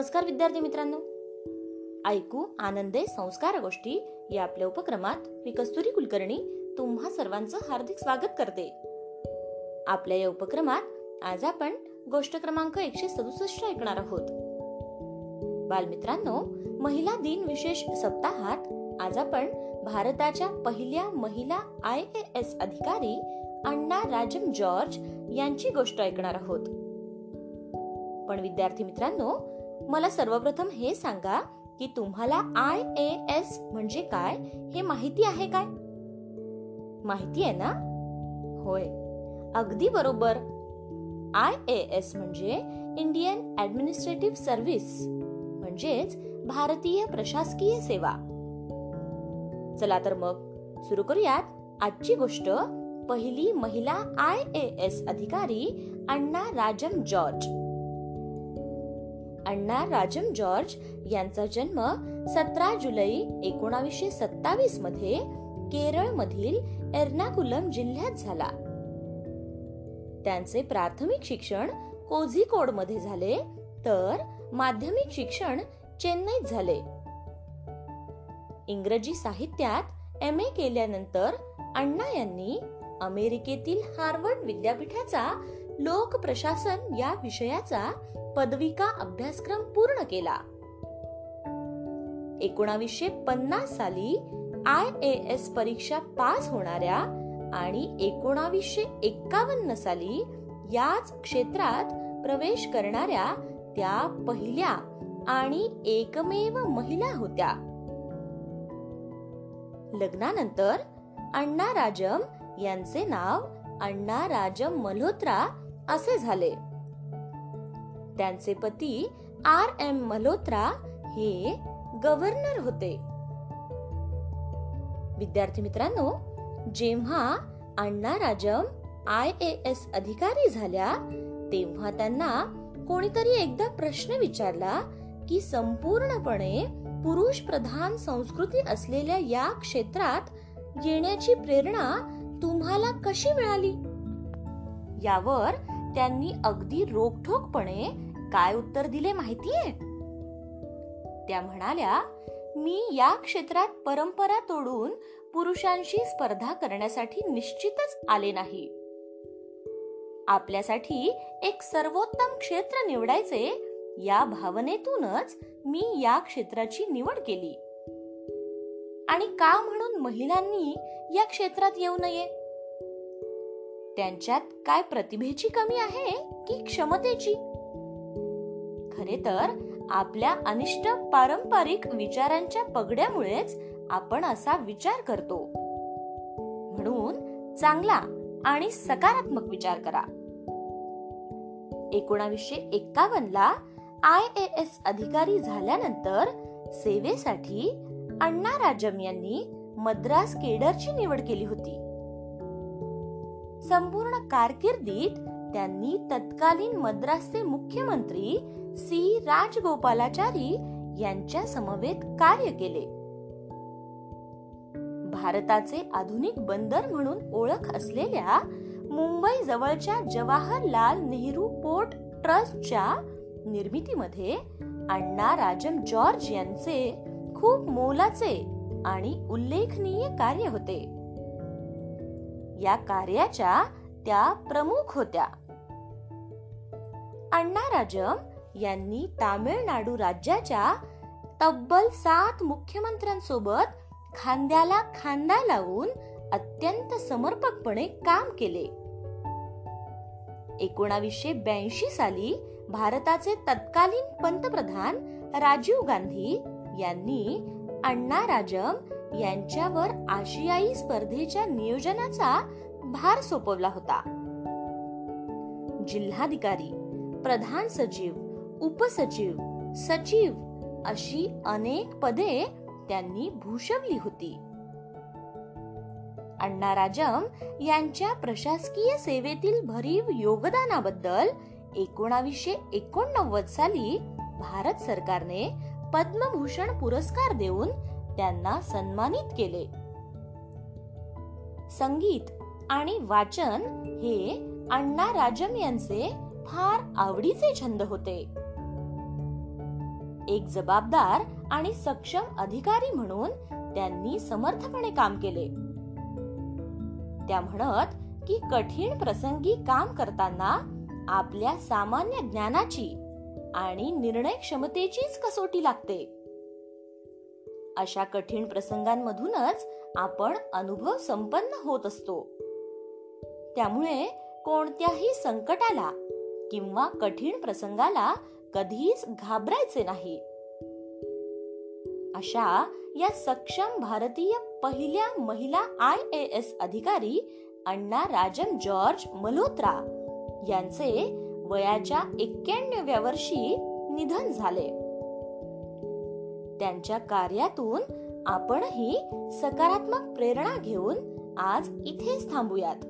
नमस्कार विद्यार्थी मित्रांनो. ऐकू आनंदे संस्कार गोष्टी या आपल्या उपक्रमात मी कस्तुरी कुलकर्णी तुम्हा सर्वांचं हार्दिक स्वागत करते. आपल्या या उपक्रमात आज आपण गोष्ट क्रमांक एकशे सदुसष्ट ऐकणार आहोत. बालमित्रांनो महिला दिन विशेष सप्ताहात आज आपण भारताच्या पहिल्या महिला आय ए एस अधिकारी अण्णा राजम जॉर्ज यांची गोष्ट ऐकणार आहोत. पण विद्यार्थी मित्रांनो मला सर्वप्रथम हे सांगा की तुम्हाला आय ए एस म्हणजे काय? हे माहिती आहे काय? माहिती आहे ना? होय. अगदी बरोबर. आय ए एस म्हणजे इंडियन ऍडमिनिस्ट्रेटिव्ह सर्व्हिस म्हणजेच भारतीय प्रशासकीय सेवा. चला तर मग सुरू करूयात. आजची गोष्ट पहिली महिला आय ए एस अधिकारी अण्णा राजम जॉर्ज. अण्णा राजम जॉर्ज यांचा जन्म सतरा जुलै एकोणावीसशे सत्तावीसमध्ये केरळ मधील एर्नाकुलम जिल्ह्यात झाला. त्यांचे प्राथमिक शिक्षण कोझिकोडमध्ये झाले तर माध्यमिक शिक्षण चेन्नईत झाले. इंग्रजी साहित्यात एम ए केल्यानंतर अण्णा यांनी अमेरिकेतील हार्वर्ड विद्यापीठाचा लोक प्रशासन या विषयाचा पदविका अभ्यासक्रम पूर्ण केला. एकोणावीसशे पन्नास साली आय ए एस परीक्षा पास होणाऱ्या आणि एकोणावीसशे एक्कावन्न साली याच क्षेत्रात प्रवेश करणाऱ्या त्या पहिल्या आणि एकमेव महिला होत्या. लग्नानंतर अण्णा राजम यांचे नाव अण्णा राजम मल्होत्रा असे झाले. त्यांचे पती आर एम मल्होत्रा हे गव्हर्नर होते. विद्यार्थी मित्रांनो जेव्हा अण्णा राजम आय ए एस अधिकारी झाल्या तेव्हा त्यांना कोणीतरी एकदा प्रश्न विचारला की संपूर्णपणे पुरुष प्रधान संस्कृती असलेल्या या क्षेत्रात येण्याची प्रेरणा तुम्हाला कशी मिळाली? यावर त्यांनी अगदी रोखठोकपणे काय उत्तर दिले माहितीये? त्या म्हणाल्या मी या क्षेत्रात परंपरा तोडून पुरुषांशी स्पर्धा करण्यासाठी निश्चितच आले नाही. आपल्यासाठी एक सर्वोत्तम क्षेत्र निवडायचे या भावनेतूनच मी या क्षेत्राची निवड केली. आणि का म्हणून महिलांनी या क्षेत्रात येऊ नये? त्यांच्यात काय प्रतिभेची कमी आहे की क्षमतेची? खरे तर आपल्या अनिष्ट पारंपरिक विचारांच्या पगड्यामुळेच आपण असा विचार करतो. म्हणून चांगला आणि सकारात्मक विचार करा. एकोणावीसशे एक्कावन्न ला आय ए एस अधिकारी झाल्यानंतर सेवेसाठी अण्णा राजम यांनी मद्रास केडरची निवड केली होती. संपूर्ण कारकिर्दीत त्यांनी तत्कालीन मद्रासचे मुख्यमंत्री सी. राजगोपालाचारी यांच्या समवेत कार्य केले. भारताचे आधुनिक बंदर म्हणून ओळख असलेल्या मुंबई जवळच्या जवाहरलाल नेहरू पोर्ट ट्रस्टच्या निर्मितीमध्ये अण्णा राजम जॉर्ज यांचे खूप मोलाचे आणि उल्लेखनीय कार्य होते. या कार्याच्या त्या प्रमुख होत्या. अण्णा राजम यांनी तामिळनाडू राज्याच्या तब्बल सात मुख्यमंत्र्यांसोबत खांद्याला खांदा लावून अत्यंत समर्पकपणे काम केले. एकोणावीसशे ब्याऐंशी साली भारताचे तत्कालीन पंतप्रधान राजीव गांधी यांनी अण्णा राजम यांच्यावर आशियाई स्पर्धेच्या नियोजनाचा भार सोपवला होता. जिल्हाधिकारी प्रधान सचिव उपसचिव सचिव अशी अनेक पदे त्यांनी भूषवली होती. अण्णा राजम यांच्या प्रशासकीय सेवेतील भरीव योगदानाबद्दल एकोणावीसशे एकोणनव्वद साली भारत सरकारने पद्मभूषण पुरस्कार देऊन त्यांना सन्मानित केले. संगीत आणि वाचन हे अण्णा राजम यांचे फार आवडीचे छंद होते. एक जबाबदार आणि सक्षम अधिकारी म्हणून त्यांनी समर्थपणे काम केले. त्या म्हणत की कठीण प्रसंगी काम करताना आपल्या सामान्य ज्ञानाची आणि निर्णय क्षमतेचीच कसोटी लागते. अशा कठीण प्रसंगांमधूनच आपण अनुभव संपन्न होत असतो. त्यामुळे कोणत्याही संकटाला किंवा कठीण प्रसंगाला कधीच घाबरायचे नाही. अशा या सक्षम भारतीय पहिल्या महिला आय ए एस अधिकारी अण्णा राजन जॉर्ज मल्होत्रा यांचे वयाच्या एक्क्याण्णव्या वर्षी निधन झाले. त्यांच्या कार्यातून आपणही सकारात्मक प्रेरणा घेऊन आज इथेच थांबूयात.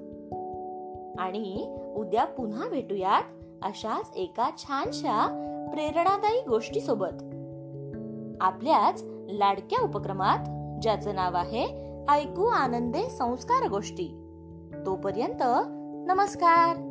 आणि उद्या पुन्हा भेटूयात अशाच एका छानशा प्रेरणादायी गोष्टी सोबत आपल्याच लाडक्या उपक्रमात ज्याचं नाव आहे ऐकू आनंदे संस्कार गोष्टी. तोपर्यंत नमस्कार!